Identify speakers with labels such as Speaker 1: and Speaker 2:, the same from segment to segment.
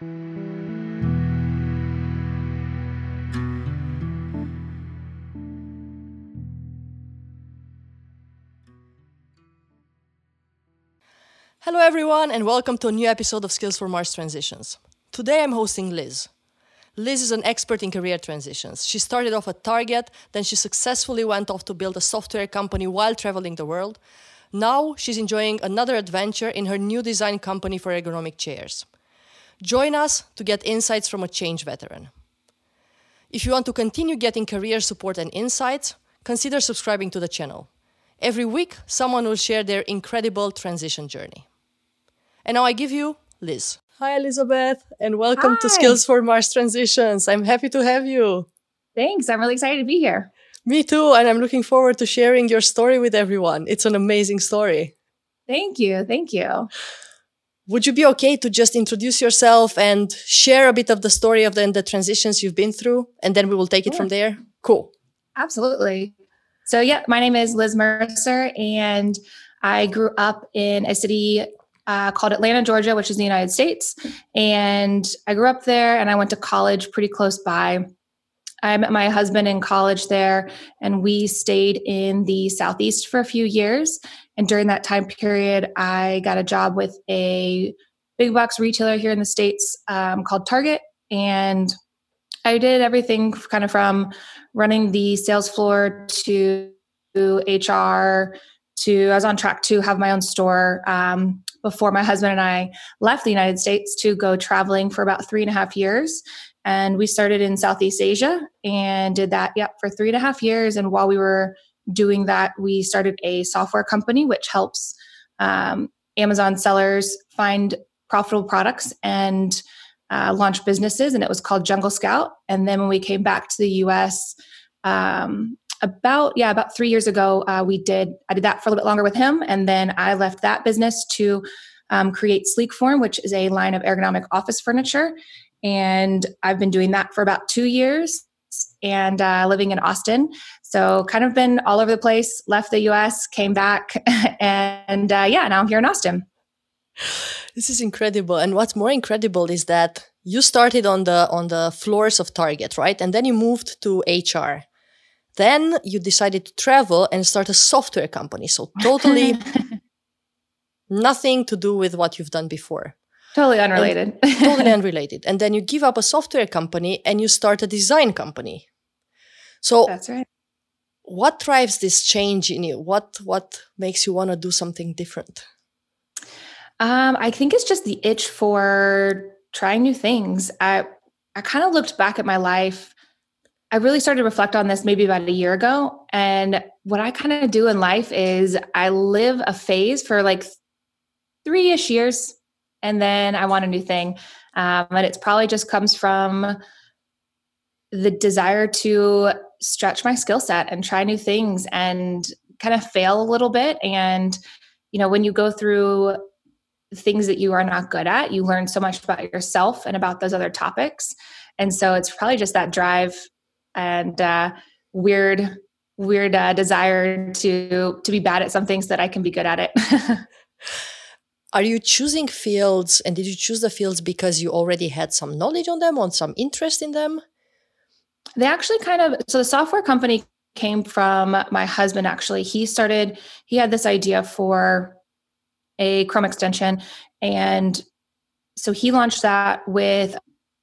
Speaker 1: Hello, everyone, and welcome to a new episode of Skills for Mars Transitions. Today I'm hosting Liz. Liz is an expert in career transitions. She started off at Target, then she successfully went off to build a software company while traveling the world. Now she's enjoying another adventure in her new design company for ergonomic chairs. Join us to get insights from a change veteran. If you want to continue getting career support and insights, consider subscribing to the channel. Every week, someone will share their incredible transition journey. And now I give you Liz. Hi, Elizabeth, and welcome
Speaker 2: Hi.
Speaker 1: to Skills for Mars Transitions. I'm happy to have you.
Speaker 2: Thanks. I'm really excited to be here.
Speaker 1: Me too, and I'm looking forward to sharing your story with everyone. It's an amazing story.
Speaker 2: Thank you. Thank you.
Speaker 1: Would you be okay to just introduce yourself and share a bit of the story of the, the transitions you've been through, and then we will take it from there? Cool.
Speaker 2: Absolutely. So, yeah, my name is Liz Mercer, and I grew up in a city uh, called Atlanta, Georgia, which is in the United States. And I grew up there and I went to college pretty close by. I met my husband in college there, and we stayed in the Southeast for a few years. And during that time period, I got a job with a big box retailer here in the States um, called Target. And I did everything kind of from running the sales floor to HR to I was on track to have my own store um, before my husband and I left the United States to go traveling for about three and a half years. And we started in Southeast Asia and did that, yep, for three and a half years. And while we were doing that, we started a software company which helps um, Amazon sellers find profitable products and uh, launch businesses. And it was called Jungle Scout. And then when we came back to the US, um, about yeah about three years ago uh, we did i did that for a little bit longer with him and then i left that business to um, create sleek form which is a line of ergonomic office furniture and i've been doing that for about two years and uh, living in austin so kind of been all over the place left the us came back and uh, yeah now i'm here in austin
Speaker 1: This is incredible. And what's more incredible is that you started on the on the floors of Target, right? And then you moved to HR. Then you decided to travel and start a software company. So totally nothing to do with what you've done before.
Speaker 2: Totally unrelated
Speaker 1: totally unrelated. And then you give up a software company and you start a design company. So
Speaker 2: that's right
Speaker 1: what drives this change in you? What what makes you want to do something different?
Speaker 2: Um, I think it's just the itch for trying new things. I I kind of looked back at my life. I really started to reflect on this maybe about a year ago. And what I kind of do in life is I live a phase for like three ish years, and then I want a new thing. Um, and it's probably just comes from the desire to stretch my skill set and try new things and kind of fail a little bit. And, you know, when you go through things that you are not good at, you learn so much about yourself and about those other topics. And so it's probably just that drive and uh, weird, weird uh, desire to to be bad at some things that I can be good at it.
Speaker 1: Are you choosing fields and did you choose the fields because you already had some knowledge on them, or some interest in them?
Speaker 2: they actually kind of so the software company came from my husband actually he started he had this idea for a chrome extension and so he launched that with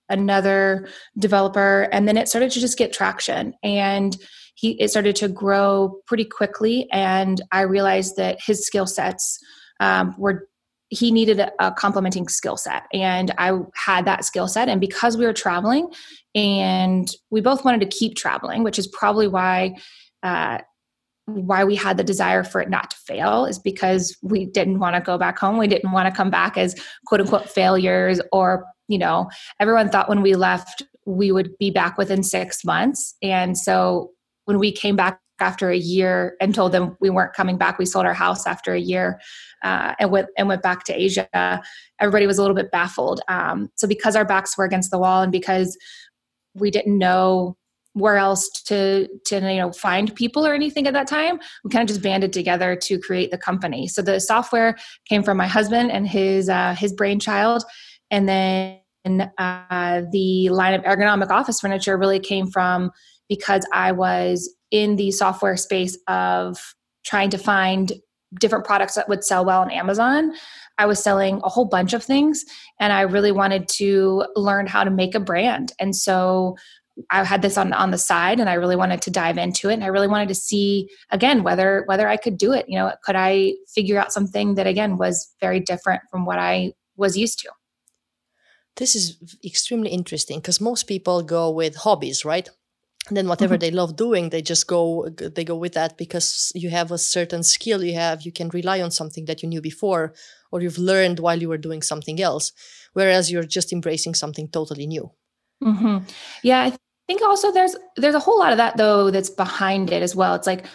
Speaker 2: another developer and then it started to just get traction and he it started to grow pretty quickly and i realized that his skill sets um, were he needed a, complementing skill set. And i had that skill set. And because we were traveling and we both wanted to keep traveling which is probably why uh, why we had the desire for it not to fail is because we didn't want to go back home. We didn't want to come back as quote unquote failures or you know everyone thought when we left we would be back within six months. And so when we came back after a year and told them we weren't coming back. We sold our house after a year uh, and went and went back to asia. Everybody was a little bit baffled. Um, so because our backs were against the wall and because we didn't know where else to to you know find people or anything at that time we kind of just banded together to create the company. So the software came from my husband and his uh, his brainchild. And then uh, the line of ergonomic office furniture really came from because I was in the software space of trying to find different products that would sell well on Amazon. I was selling a whole bunch of things and I really wanted to learn how to make a brand. And so I had this on on the side and I really wanted to dive into it and I really wanted to see again whether whether I could do it. You know, could I figure out something that again was very different from what I was used to.
Speaker 1: This is extremely interesting because most people go with hobbies, right? And then whatever mm-hmm. they love doing, they just go they go with that because you have a certain skill you have, you can rely on something that you knew before or you've learned while you were doing something else, whereas you're just embracing something totally new.
Speaker 2: Mm-hmm. Yeah, I think also there's there's a whole lot of that though that's behind it as well. It's like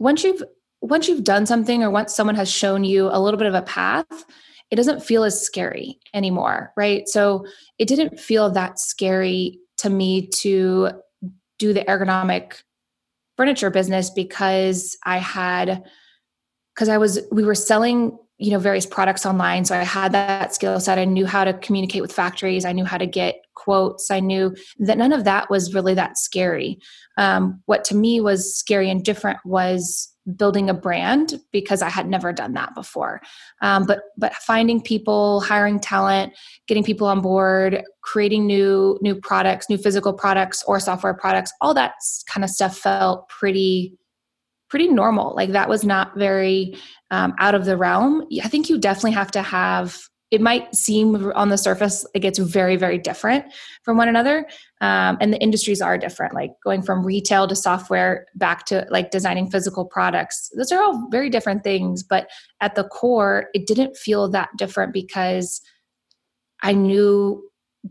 Speaker 2: once you've once you've done something or once someone has shown you a little bit of a path, it doesn't feel as scary anymore, right? So it didn't feel that scary to me to do the ergonomic furniture business because I had because I was we were selling you know various products online. So i had that skill set. I knew how to communicate with factories. I knew how to get quotes. I knew that none of that was really that scary. Um, what to me was scary and different was building a brand because i had never done that before um, but but finding people hiring talent getting people on board creating new new products new physical products or software products all that kind of stuff felt pretty pretty normal. Like that was not very um, out of the realm. I think you definitely have to have. It might seem on the surface like it's very, very different from one another, um, and the industries are different. Like going from retail to software back to like designing physical products. Those are all very different things, but at the core, it didn't feel that different because I knew,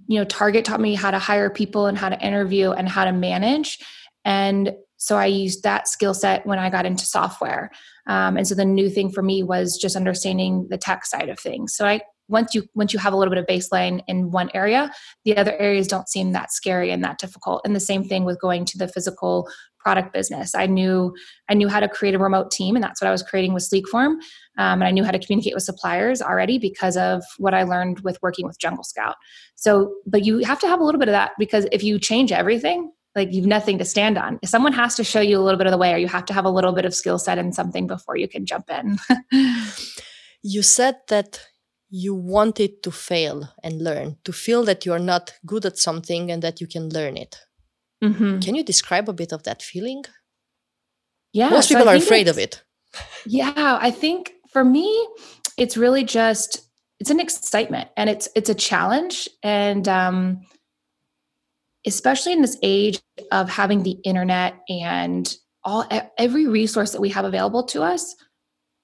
Speaker 2: you know, Target taught me how to hire people and how to interview and how to manage, and so I used that skill set when I got into software. Um, and so the new thing for me was just understanding the tech side of things. So I once you once you have a little bit of baseline in one area, the other areas don't seem that scary and that difficult. And the same thing with going to the physical product business. I knew I knew how to create a remote team, and that's what I was creating with Sleekform. Um, and I knew how to communicate with suppliers already because of what I learned with working with Jungle Scout. So, but you have to have a little bit of that because if you change everything, like you've nothing to stand on. Someone has to show you a little bit of the way, or you have to have a little bit of skill set in something before you can jump in.
Speaker 1: you said that you wanted to fail and learn, to feel that you're not good at something and that you can learn it. Mm-hmm. Can you describe a bit of that feeling?
Speaker 2: Yeah.
Speaker 1: Most people so are afraid of it.
Speaker 2: Yeah. I think for me, it's really just it's an excitement and it's it's a challenge. And um especially in this age of having the internet and all every resource that we have available to us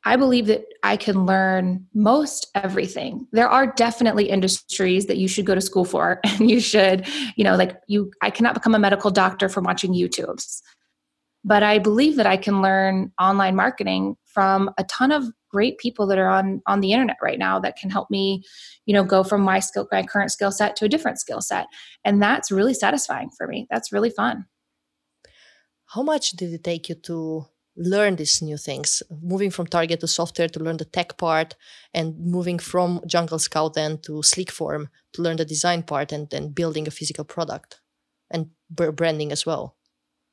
Speaker 2: i believe that i can learn most everything. There are definitely industries that you should go to school for and you should you know like you i cannot become a medical doctor from watching youtubes but i believe that i can learn online marketing from a ton of great people that are on on the internet right now that can help me you know go from my skill my current skill set to a different skill set. And that's really satisfying for me. That's really fun.
Speaker 1: How much did it take you to learn these new things moving from target to software to learn the tech part and moving from jungle scout then to sleek form to learn the design part and then building a physical product and branding as well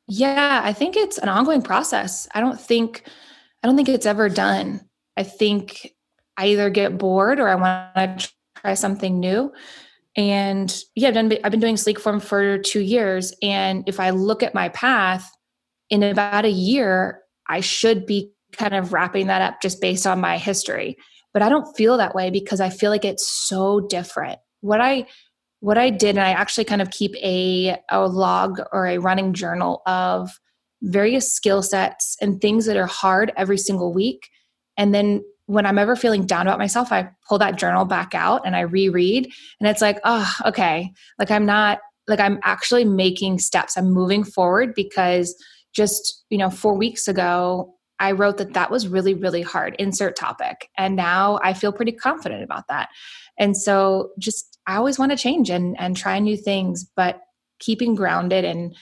Speaker 2: yeah i think it's an ongoing process i don't think i don't think it's ever done I think I either get bored or I want to try something new. And yeah, I've, done, I've been doing sleek form for two years. And if I look at my path in about a year, I should be kind of wrapping that up just based on my history. But I don't feel that way because I feel like it's so different. What I what I did, and I actually kind of keep a, a log or a running journal of various skill sets and things that are hard every single week and then when I'm ever feeling down about myself, I pull that journal back out and I reread. And it's like, oh, okay. Like I'm not, like I'm actually making steps. I'm moving forward because just, you know, four weeks ago, I wrote that that was really, really hard, insert topic. And now I feel pretty confident about that. And so just, I always want to change and, and try new things, but keeping grounded and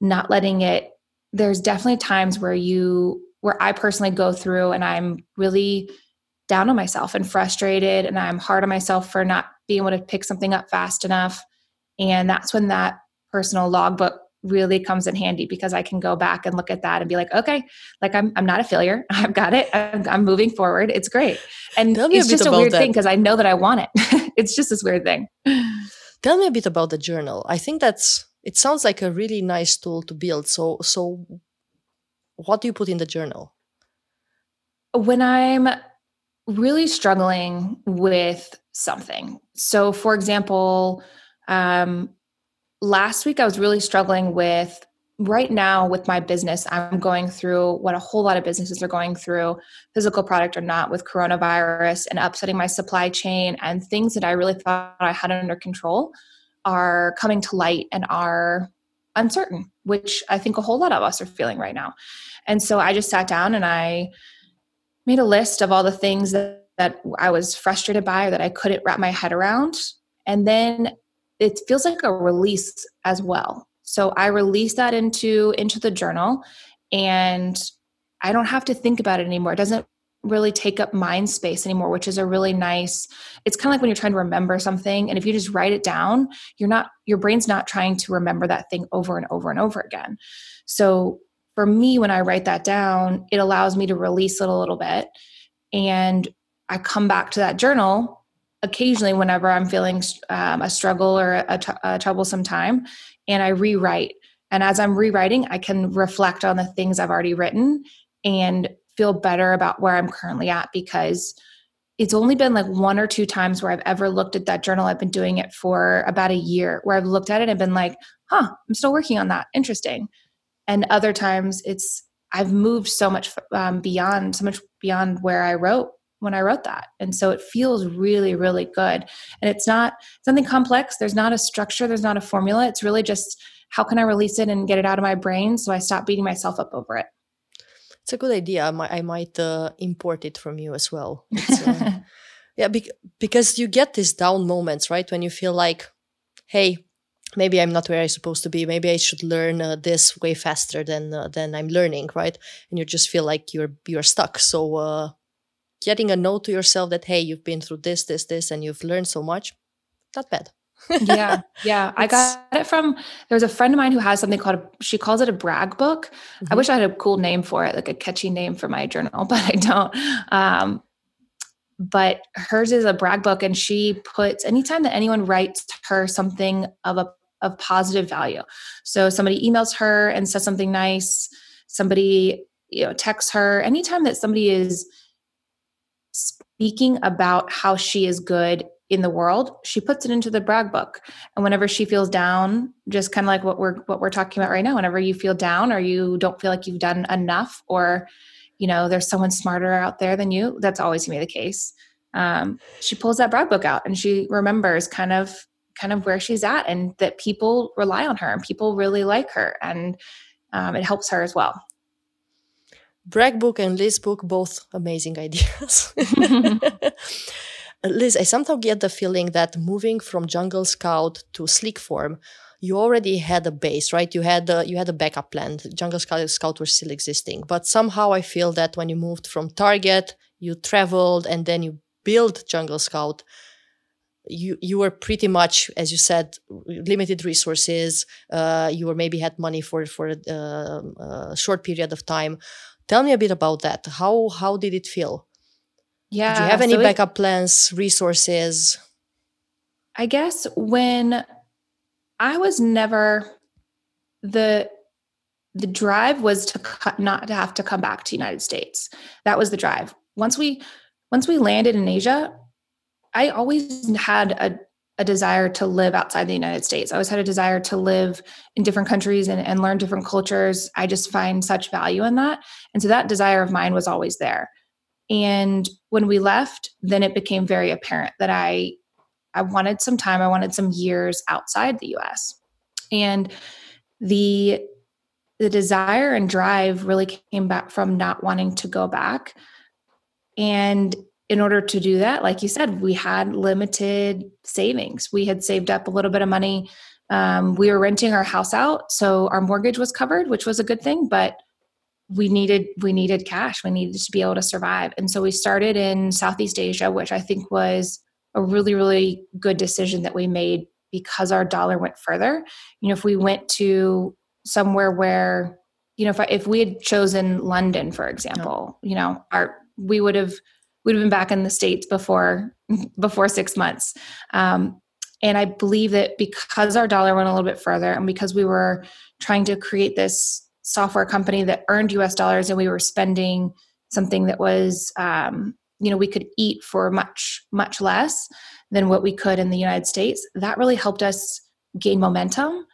Speaker 2: not letting it, there's definitely times where you where I personally go through and I'm really down on myself and frustrated and I'm hard on myself for not being able to pick something up fast enough. And that's when that personal logbook really comes in handy because I can go back and look at that and be like, okay, like I'm, I'm not a failure. I've got it. I'm, I'm moving forward. It's great. And it's just a weird that. thing because I know that I want it. it's just this weird thing.
Speaker 1: Tell me a bit about the journal. I think that's, it sounds like a really nice tool to build. So, so what do you put in the journal?
Speaker 2: When I'm really struggling with something. So, for example, um, last week I was really struggling with right now with my business i'm going through what a whole lot of businesses are going through physical product or not with coronavirus and upsetting my supply chain and things that i really thought i had under control are coming to light and are uncertain which i think a whole lot of us are feeling right now. And so i just sat down and i made a list of all the things that, that i was frustrated by or that i couldn't wrap my head around. And then it feels like a release as well. So I release that into into the journal and I don't have to think about it anymore. It doesn't really take up mind space anymore, which is a really nice it's kind of like when you're trying to remember something and if you just write it down, you're not your brain's not trying to remember that thing over and over and over again. So for me when I write that down, it allows me to release it a little bit and I come back to that journal occasionally whenever I'm feeling um, a struggle or a, troublesome time, and I rewrite. And as I'm rewriting, I can reflect on the things I've already written and feel better about where I'm currently at because it's only been like one or two times where I've ever looked at that journal. I've been doing it for about a year where I've looked at it and been like, huh, I'm still working on that. Interesting. And other times it's, I've moved so much um, beyond, so much beyond where I wrote when I wrote that. And so it feels really, really good. And it's not something complex. There's not a structure, there's not a formula. It's really just how can I release it and get it out of my brain so I stop beating myself up over it.
Speaker 1: It's a good idea. I might, I might uh, import it from you as well. Uh, yeah, be- because you get these down moments, right? When you feel like, hey, maybe I'm not where I'm supposed to be. Maybe I should learn uh, this way faster than uh, than I'm learning, right? And you just feel like you're you're stuck. So uh, getting a note to yourself that hey you've been through this this this and you've learned so much not bad.
Speaker 2: Yeah yeah. I got it from there's a friend of mine who has something called a, she calls it a brag book. Mm-hmm. i wish i had a cool name for it like a catchy name for my journal but i don't. Um, but hers is a brag book and she puts anytime that anyone writes her something of a of positive value. So somebody emails her and says something nice somebody you know texts her anytime that somebody is speaking about how she is good in the world she puts it into the brag book. And whenever she feels down just kind of like what we're what we're talking about right now whenever you feel down or you don't feel like you've done enough or you know there's someone smarter out there than you that's always gonna be the case. Um, she pulls that brag book out and she remembers kind of kind of where she's at and that people rely on her and people really like her and um, it helps her as well
Speaker 1: Brag book and Liz book, both amazing ideas. Liz, I somehow get the feeling that moving from Jungle Scout to Sleek Form, you already had a base, right? You had a, you had a backup plan. Jungle Scout, Scout still existing, but somehow I feel that when you moved from Target, you traveled and then you built Jungle Scout. You you were pretty much, as you said, limited resources. Uh, you were maybe had money for for a, uh, a short period of time. Tell me a bit about that. How how did it feel?
Speaker 2: Yeah.
Speaker 1: Do you have any so backup plans, resources?
Speaker 2: I guess when I was never the the drive was to cut, not to have to come back to the United States. That was the drive. Once we once we landed in Asia, I always had a a desire to live outside the United States. I always had a desire to live in different countries and, and learn different cultures. I just find such value in that. And so that desire of mine was always there. And when we left, then it became very apparent that I I wanted some time, I wanted some years outside the US. And the the desire and drive really came back from not wanting to go back. And in order to do that, like you said, we had limited savings. We had saved up a little bit of money. Um, we were renting our house out, so our mortgage was covered, which was a good thing. But we needed we needed cash. We needed to be able to survive, and so we started in Southeast Asia, which I think was a really, really good decision that we made because our dollar went further. You know, if we went to somewhere where, you know, if, I, if we had chosen London, for example, you know, our we would have we'd have been back in the states before before six months. Um, and I believe that because our dollar went a little bit further, and because we were trying to create this software company that earned U.S. dollars, and we were spending something that was um, you know we could eat for much much less than what we could in the united states that really helped us gain momentum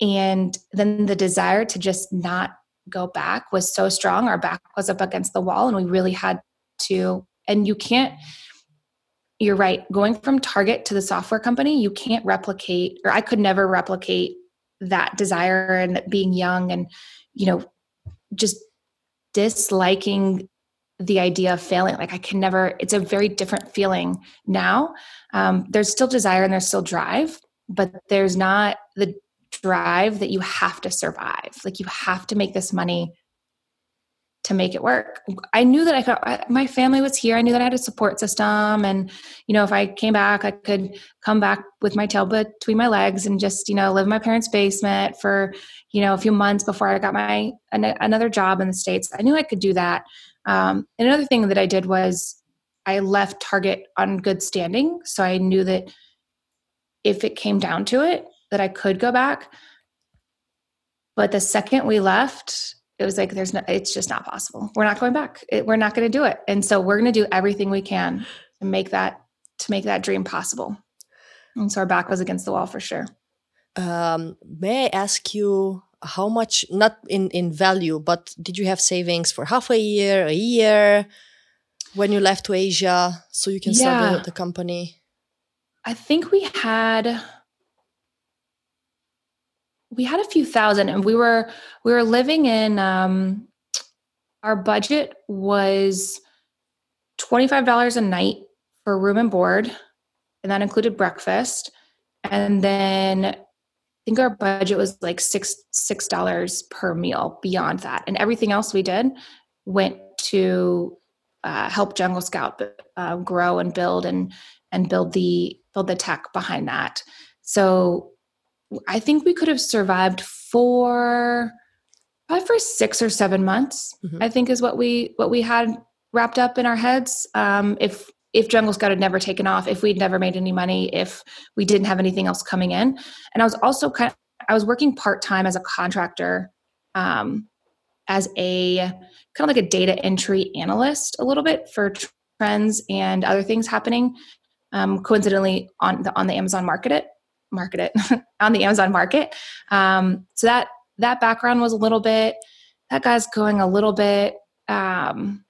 Speaker 2: and then the desire to just not go back was so strong our back was up against the wall and we really had to and you can't you're right going from target to the software company you can't replicate or i could never replicate that desire and being young and you know just disliking the idea of failing. Like i can never it's a very different feeling now. Um, there's still desire and there's still drive but there's not the drive that you have to survive. Like you have to make this money to make it work. I knew that I could, my family was here. I knew that I had a support system. And, you know, if I came back, I could come back with my tail between my legs and just, you know, live in my parents' basement for, you know, a few months before I got my, another job in the States. I knew I could do that. Um, another thing that I did was I left Target on good standing. So I knew that if it came down to it, that I could go back. But the second we left, it was like there's no it's just not possible. We're not going back. It, we're not going to do it. And so we're going to do everything we can to make that to make that dream possible. And so our back was against the wall for sure.
Speaker 1: Um, may i ask you how much not in in value but did you have savings for half a year a year when you left to asia so you can yeah. start the, the company?
Speaker 2: I think we had we had a few thousand and we were we were living in um our budget was $25 a night for room and board and that included breakfast. And then i think our budget was like six six dollars per meal beyond that. And everything else we did went to uh, help jungle scout uh, grow and build and and build the build the tech behind that. So I think we could have survived for probably for six or seven months. Mm-hmm. I think is what we what we had wrapped up in our heads. Um, if if Jungle Scout had never taken off, if we'd never made any money, if we didn't have anything else coming in, and I was also kind of I was working part time as a contractor, um, as a kind of like a data entry analyst, a little bit for trends and other things happening. Um, coincidentally, on the on the Amazon Market it market it on the Amazon market. Um, so that that background was a little bit that guy's going a little bit um,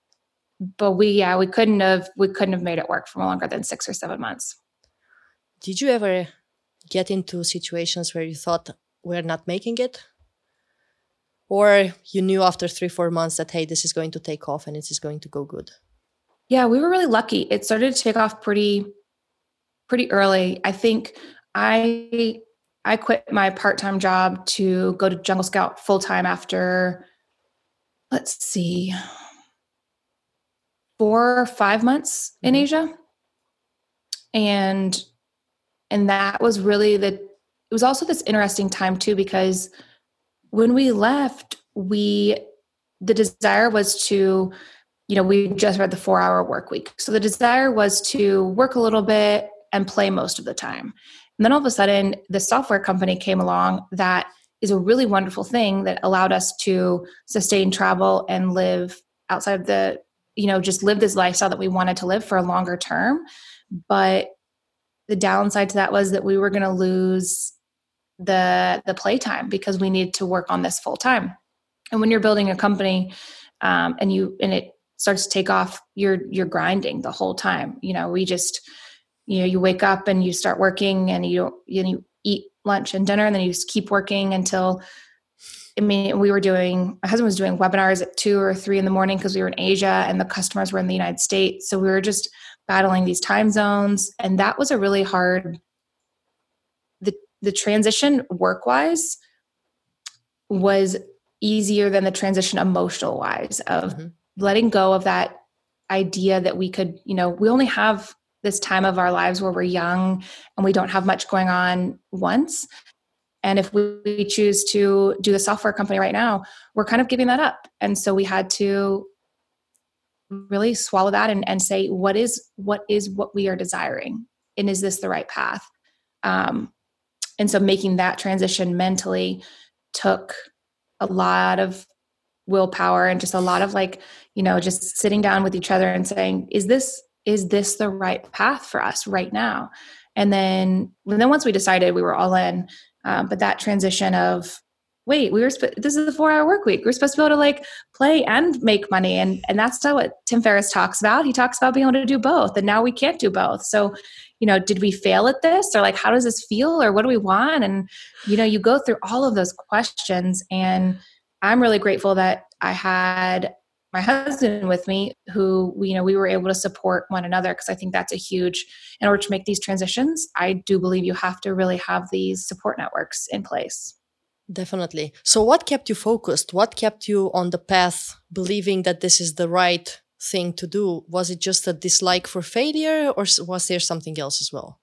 Speaker 2: but we yeah we couldn't have we couldn't have made it work for longer than six or seven months.
Speaker 1: Did you ever get into situations where you thought we're not making it? Or you knew after three four months that hey this is going to take off and it is is going to go good
Speaker 2: yeah we were really lucky. It started to take off pretty pretty early. I think I I quit my part-time job to go to Jungle Scout full-time after let's see 4 or 5 months in mm-hmm. Asia. And and that was really the it was also this interesting time too because when we left we the desire was to you know we just read the 4 hour work week. So the desire was to work a little bit and play most of the time. And then all of a sudden, the software company came along that is a really wonderful thing that allowed us to sustain travel and live outside of the, you know, just live this lifestyle that we wanted to live for a longer term. But the downside to that was that we were going to lose the the playtime because we needed to work on this full time. And when you're building a company um, and you and it starts to take off, you're you're grinding the whole time. You know, we just you know you wake up and you start working and you you, eat lunch and dinner and then you just keep working until I mean, we were doing, my husband was doing webinars at two or three in the morning because we were in Asia and the customers were in the United States. So we were just battling these time zones. And that was a really hard, the, the transition work wise was easier than the transition emotional wise of mm-hmm. letting go of that idea that we could, you know, we only have this time of our lives where we're young and we don't have much going on once. And if we choose to do the software company right now, we're kind of giving that up. And so we had to really swallow that and, and say, what is what is what we are desiring? And is this the right path? Um, and so making that transition mentally took a lot of willpower and just a lot of like you know just sitting down with each other and saying is this is this the right path for us right now? And then and then once we decided we were all in um, but that transition of wait we were sp- this is a four hour work week. We're supposed to be able to like play and make money. And and that's not what tim ferriss talks about. He talks about being able to do both and now we can't do both. So you know did we fail at this? Or like how does this feel? Or what do we want? And you know you go through all of those questions and i'm really grateful that i had my husband with me who you know we were able to support one another because i think that's a huge in order to make these transitions i do believe you have to really have these support networks in place.
Speaker 1: Definitely. So what kept you focused? What kept you on the path believing that this is the right thing to do? Was it just a dislike for failure or was there something else as well?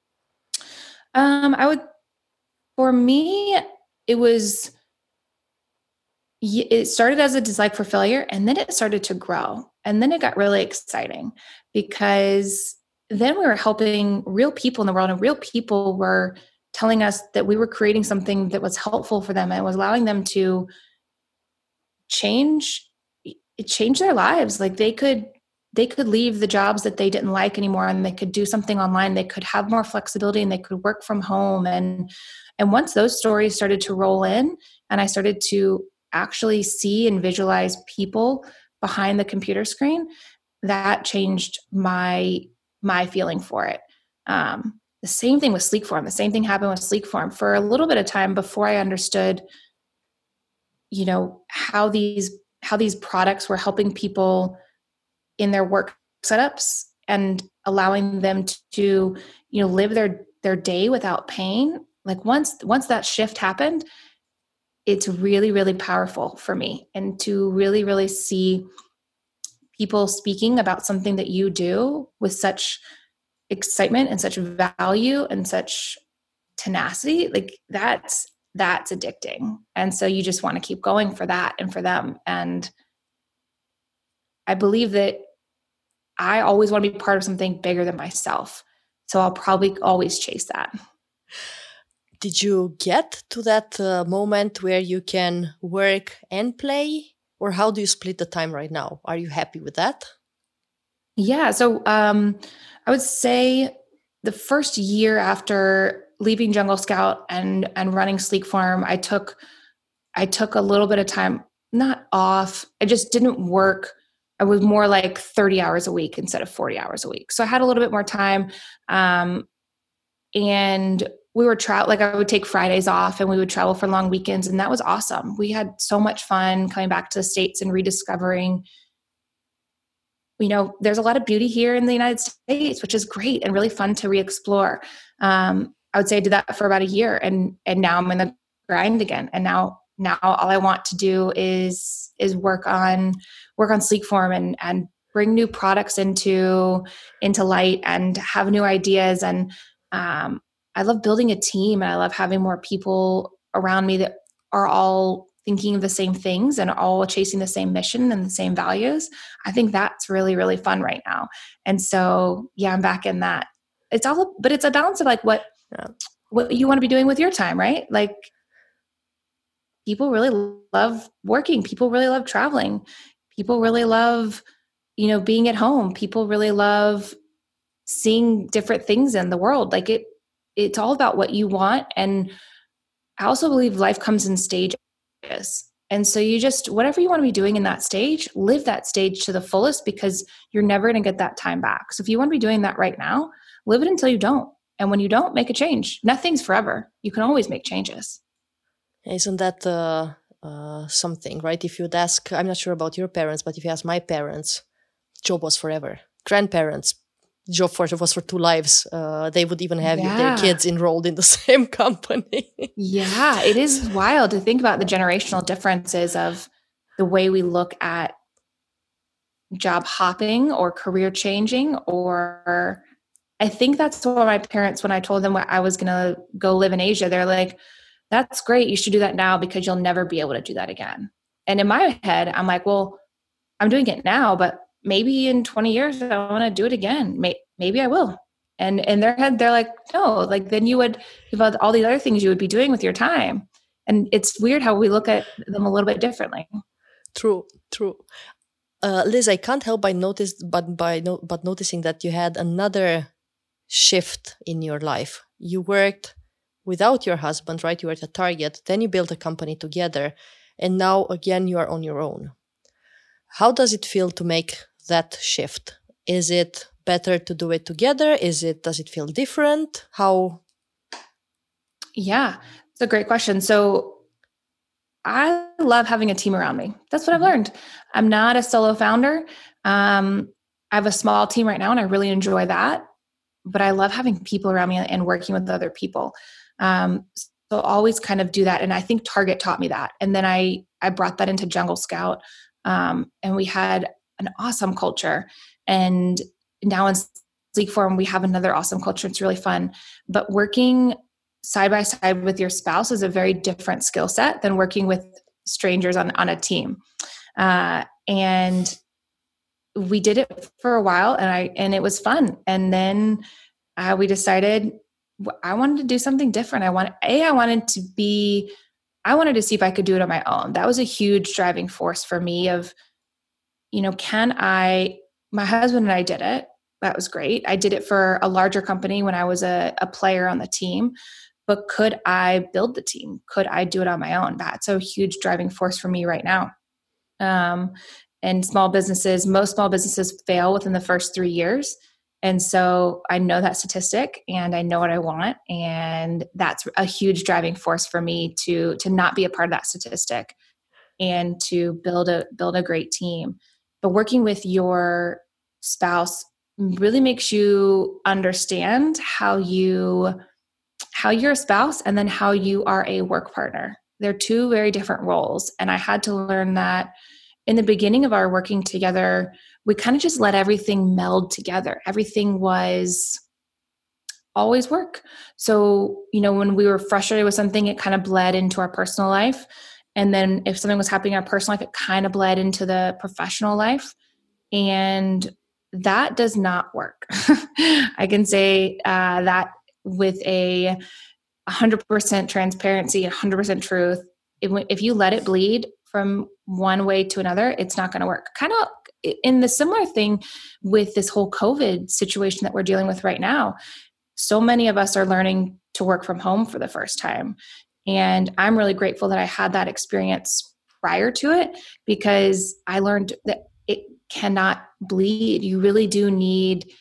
Speaker 2: Um i would for me it was it started as a dislike for failure and then it started to grow and then it got really exciting because then we were helping real people in the world and real people were telling us that we were creating something that was helpful for them and was allowing them to change change their lives. Like they could they could leave the jobs that they didn't like anymore and they could do something online. They could have more flexibility and they could work from home and and once those stories started to roll in and i started to actually see and visualize people behind the computer screen that changed my my feeling for it. Um, the same thing with Sleekform the same thing happened with Sleekform for a little bit of time before i understood you know how these how these products were helping people in their work setups and allowing them to you know live their their day without pain like once once that shift happened it's really really powerful for me. And to really really see people speaking about something that you do with such excitement and such value and such tenacity like that's that's addicting. And so you just want to keep going for that and for them. And i believe that i always want to be part of something bigger than myself. So i'll probably always chase that
Speaker 1: did you get to that uh, moment where you can work and play? Or how do you split the time right now? Are you happy with that?
Speaker 2: Yeah so um, i would say the first year after leaving jungle scout and and running Sleekform i took i took a little bit of time not off i just didn't work. I was more like 30 hours a week instead of 40 hours a week. So i had a little bit more time um, and we were travel like I would take Fridays off and we would travel for long weekends and that was awesome. We had so much fun coming back to the states and rediscovering you know there's a lot of beauty here in the United States which is great and really fun to re-explore. Um, I would say I did that for about a year and and now I'm in the grind again and now now all I want to do is is work on work on sleek form and and bring new products into into light and have new ideas and um, I love building a team and I love having more people around me that are all thinking of the same things and all chasing the same mission and the same values. I think that's really, really fun right now. And so, yeah, I'm back in that. It's all, but it's a balance of like what, yeah. what you want to be doing with your time, right? Like people really love working. People really love traveling. People really love, you know, being at home. People really love seeing different things in the world. Like it, it's all about what you want and i also believe life comes in stages. And so you just whatever you want to be doing in that stage live that stage to the fullest because you're never going to get that time back. So if you want to be doing that right now live it until you don't. And when you don't make a change. Nothing's forever. You can always make changes.
Speaker 1: Isn't that uh, uh, something right? If you'd ask i'm not sure about your parents but if you ask my parents job was forever. Grandparents job for was for two lives uh, they would even have yeah. their kids enrolled in the same company
Speaker 2: yeah it is wild to think about the generational differences of the way we look at job hopping or career changing or I think that's what my parents, when I told them I was going to go live in Asia, they're like, that's great. You should do that now because you'll never be able to do that again. And in my head, I'm like, well, I'm doing it now, but maybe in 20 years I want to do it again. Maybe I will. And in their head, they're like, no, like then you would about all these other things you would be doing with your time. And it's weird how we look at them a little bit differently.
Speaker 1: True, true. Uh, Liz, I can't help by notice, but by no, but noticing that you had another shift in your life. You worked without your husband, right? You were at a Target, then you built a company together, and now again you are on your own. How does it feel to make that shift? Is it better to do it together? Is it does it feel different? How
Speaker 2: Yeah, it's a great question. So I love having a team around me. That's what I've mm-hmm. learned. I'm not a solo founder. Um, I have a small team right now and I really enjoy that. But I love having people around me and working with other people. Um, so always kind of do that. And I think Target taught me that. And then I I brought that into Jungle Scout um, and we had an awesome culture. And now in Sleek Form, we have another awesome culture. It's really fun. But working side by side with your spouse is a very different skill set than working with strangers on, on a team. Uh, and we did it for a while and I and it was fun. And then uh, we decided I wanted to do something different. I want a I wanted to be I wanted to see if I could do it on my own. That was a huge driving force for me of, you know, can I, my husband and I did it. That was great. I did it for a larger company when I was a, a player on the team. But could I build the team? Could I do it on my own? That's a huge driving force for me right now. Um, and small businesses, most small businesses fail within the first three years. And so I know that statistic and I know what I want and that's a huge driving force for me to to not be a part of that statistic and to build a build a great team. But working with your spouse really makes you understand how you how you're a spouse and then how you are a work partner. They're two very different roles and I had to learn that in the beginning of our working together we kind of just let everything meld together. Everything was always work. So, you know, when we were frustrated with something, it kind of bled into our personal life. And then if something was happening in our personal life, it kind of bled into the professional life. And that does not work. I can say uh, that with a 100% transparency, 100% truth. If, if you let it bleed from one way to another, it's not going to work. Kind of in the similar thing with this whole COVID situation that we're dealing with right now. So many of us are learning to work from home for the first time. And I'm really grateful that I had that experience prior to it because I learned that it cannot bleed. You really do need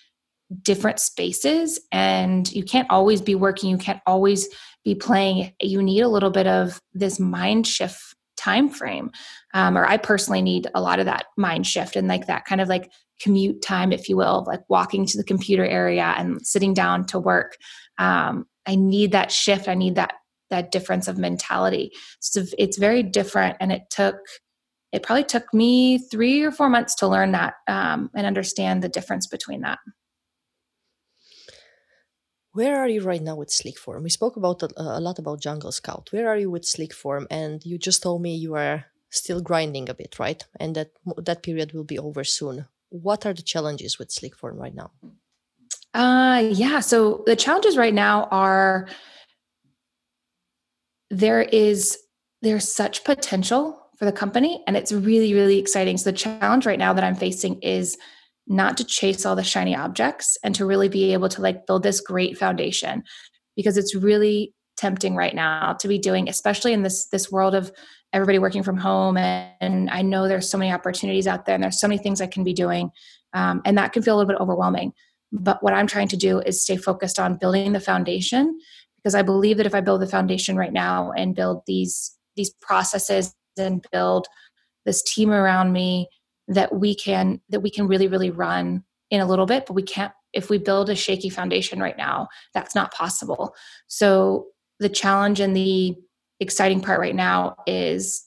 Speaker 2: different spaces and you can't always be working, you can't always be playing. You need a little bit of this mind shift time frame um, or i personally need a lot of that mind shift and like that kind of like commute time if you will like walking to the computer area and sitting down to work um, i need that shift i need that that difference of mentality so it's very different and it took it probably took me three or four months to learn that um, and understand the difference between that
Speaker 1: where are you right now with Sleek Form? We spoke about a, a, lot about Jungle Scout. Where are you with Sleek Form? And you just told me you are still grinding a bit, right? And that that period will be over soon. What are the challenges with Sleek Form right now?
Speaker 2: Uh yeah, so the challenges right now are there is there's such potential for the company and it's really really exciting. So the challenge right now that I'm facing is not to chase all the shiny objects and to really be able to like build this great foundation because it's really tempting right now to be doing especially in this this world of everybody working from home and, and i know there's so many opportunities out there and there's so many things i can be doing um, and that can feel a little bit overwhelming but what i'm trying to do is stay focused on building the foundation because i believe that if i build the foundation right now and build these these processes and build this team around me that we can that we can really really run in a little bit but we can't if we build a shaky foundation right now that's not possible. So the challenge and the exciting part right now is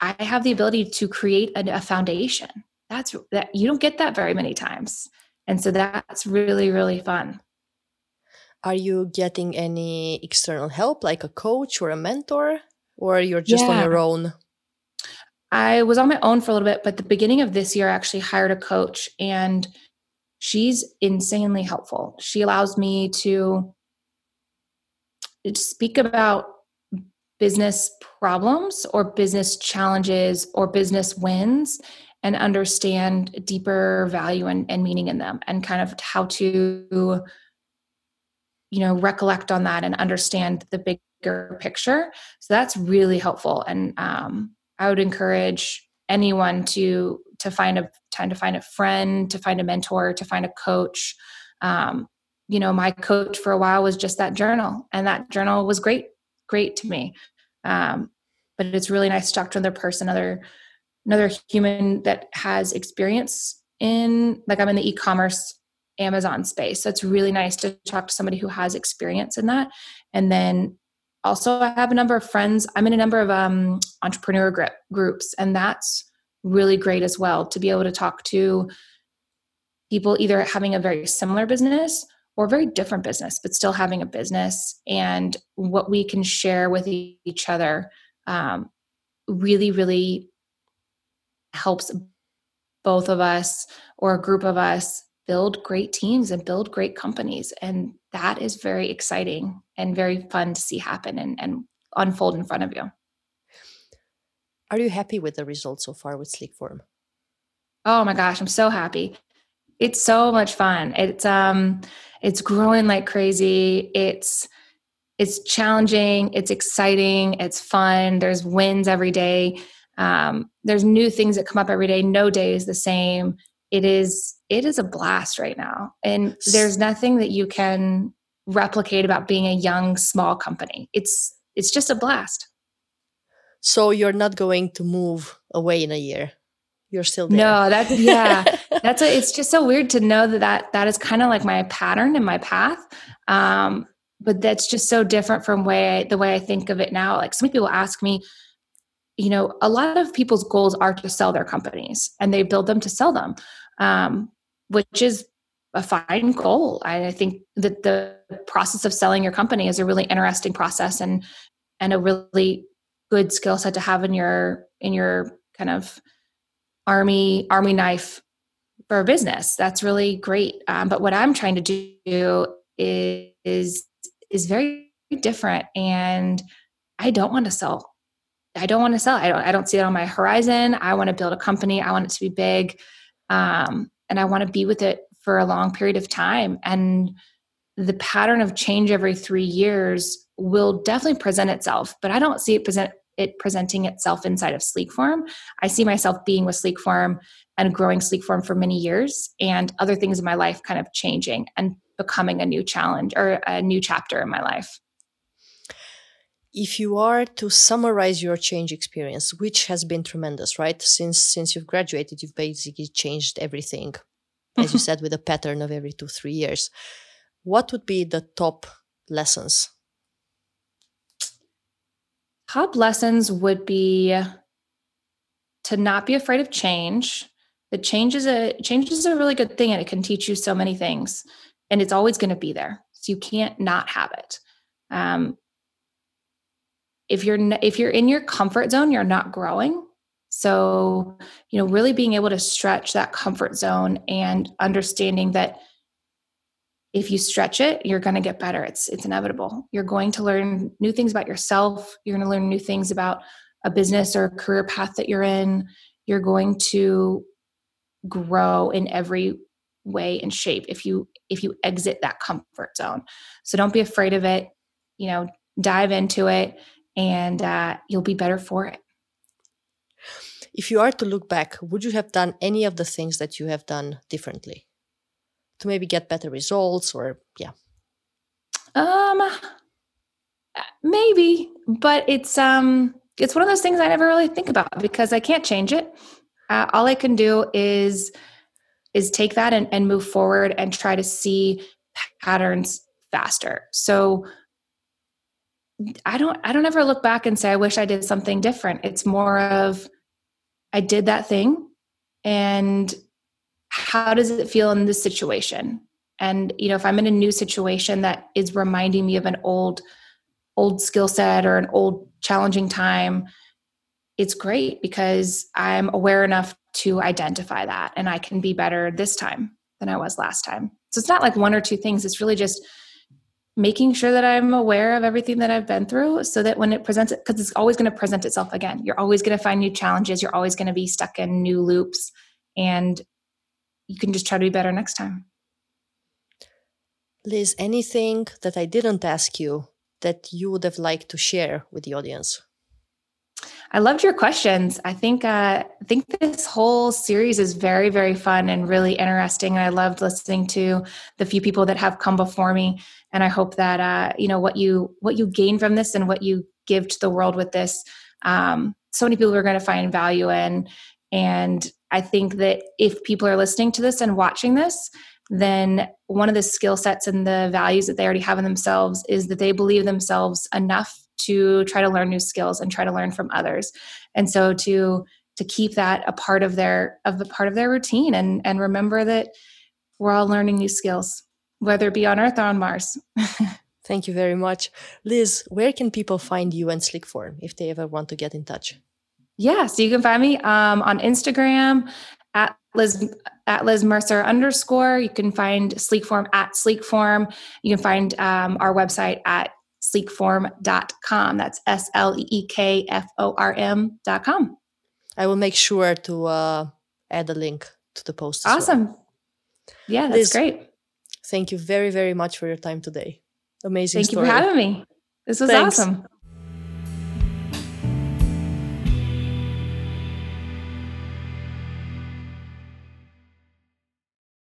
Speaker 2: i have the ability to create a, a foundation. That's that you don't get that very many times. And so that's really, really fun.
Speaker 1: Are you getting any external help, like a coach or a mentor, or you're just yeah. on your own?
Speaker 2: I was on my own for a little bit, but the beginning of this year, I actually hired a coach, and she's insanely helpful. She allows me to speak about business problems or business challenges or business wins and understand deeper value and, and meaning in them and kind of how to you know recollect on that and understand the bigger picture. So that's really helpful. And um, i would encourage anyone to to find a time to find a friend to find a mentor to find a coach. Um, you know my coach for a while was just that journal and that journal was great great to me. Um, but it's really nice to talk to another person another another human that has experience in like i'm in the e-commerce Amazon space. So it's really nice to talk to somebody who has experience in that. And then also, I have a number of friends. I'm in a number of um, entrepreneur group, groups, and that's really great as well to be able to talk to people either having a very similar business or very different business, but still having a business and what we can share with each other um, really, really helps both of us or a group of us build great teams and build great companies. And that is very exciting and very fun to see happen and, and unfold in front of you.
Speaker 1: Are you happy with the results so far with Sleekform?
Speaker 2: Oh my gosh, I'm so happy. It's so much fun. It's um it's growing like crazy. It's it's challenging, it's exciting, it's fun. There's wins every day. Um, there's new things that come up every day. No day is the same it is it is a blast right now. And there's nothing that you can replicate about being a young small company. It's it's just a blast.
Speaker 1: So you're not going to move away in a year? You're still there?
Speaker 2: No that's yeah. That's a, it's just so weird to know that that, that is kind of like my pattern and my path. Um but that's just so different from way I, the way i think of it now. Like some people ask me you know a lot of people's goals are to sell their companies and they build them to sell them um, which is a fine goal. I, think that the process of selling your company is a really interesting process and and a really good skill set to have in your in your kind of army army knife for a business. That's really great. Um, but what I'm trying to do is is, is very different, and I don't want to sell. I don't want to sell. I don't. I don't see it on my horizon. I want to build a company. I want it to be big um, and I want to be with it for a long period of time. And the pattern of change every three years will definitely present itself, but I don't see it present it presenting itself inside of Sleekform. I see myself being with Sleekform and growing Sleekform for many years, and other things in my life kind of changing and becoming a new challenge or a new chapter in my life
Speaker 1: if you are to summarize your change experience which has been tremendous right? Since since you've graduated you've basically changed everything as you said with a pattern of every 2 3 years. What would be the top lessons?
Speaker 2: Top lessons would be to not be afraid of change. The change is a change is a really good thing and it can teach you so many things and it's always going to be there so you can't not have it. Um, if you're if you're in your comfort zone you're not growing. So you know really being able to stretch that comfort zone and understanding that if you stretch it you're going to get better. It's it's inevitable. You're going to learn new things about yourself. You're going to learn new things about a business or a career path that you're in. You're going to grow in every way and shape if you if you exit that comfort zone. So don't be afraid of it. You know dive into it and uh, you'll be better for it.
Speaker 1: If you are to look back, would you have done any of the things that you have done differently to maybe get better results or, yeah?
Speaker 2: Um, maybe, but it's um, it's one of those things I never really think about because I can't change it. Uh, all I can do is is take that and, and move forward and try to see patterns faster. So I don't I don't ever look back and say I wish I did something different. It's more of I did that thing and how does it feel in this situation? And you know, if I'm in a new situation that is reminding me of an old old skill set or an old challenging time, it's great because I'm aware enough to identify that and I can be better this time than I was last time. So it's not like one or two things, it's really just making sure that I'm aware of everything that I've been through so that when it presents it, because it's always going to present itself again. You're always going to find new challenges. You're always going to be stuck in new loops. And you can just try to be better next time.
Speaker 1: Liz, anything that I didn't ask you that you would have liked to share with the audience?
Speaker 2: I loved your questions. I think uh, I think this whole series is very very fun and really interesting. And I loved listening to the few people that have come before me. And I hope that uh, you know what you what you gain from this and what you give to the world with this. Um, so many people are going to find value in. And I think that if people are listening to this and watching this, then one of the skill sets and the values that they already have in themselves is that they believe themselves enough to try to learn new skills and try to learn from others and so to to keep that a part of their of the part of their routine and and remember that we're all learning new skills whether it be on earth or on mars
Speaker 1: thank you very much liz where can people find you and Sleekform if they ever want to get in touch
Speaker 2: yeah so you can find me um, on instagram at Liz at Liz Mercer underscore. You can find Sleekform at Sleekform. You can find um, our website at sleekform.com. That's S L E E K F O R M.com.
Speaker 1: I will make sure to uh, add a link to the post.
Speaker 2: Awesome.
Speaker 1: Well.
Speaker 2: Yeah, that's Liz, great.
Speaker 1: Thank you very, very much for your time today. Amazing.
Speaker 2: Thank
Speaker 1: story.
Speaker 2: you for having me. This was Thanks. awesome.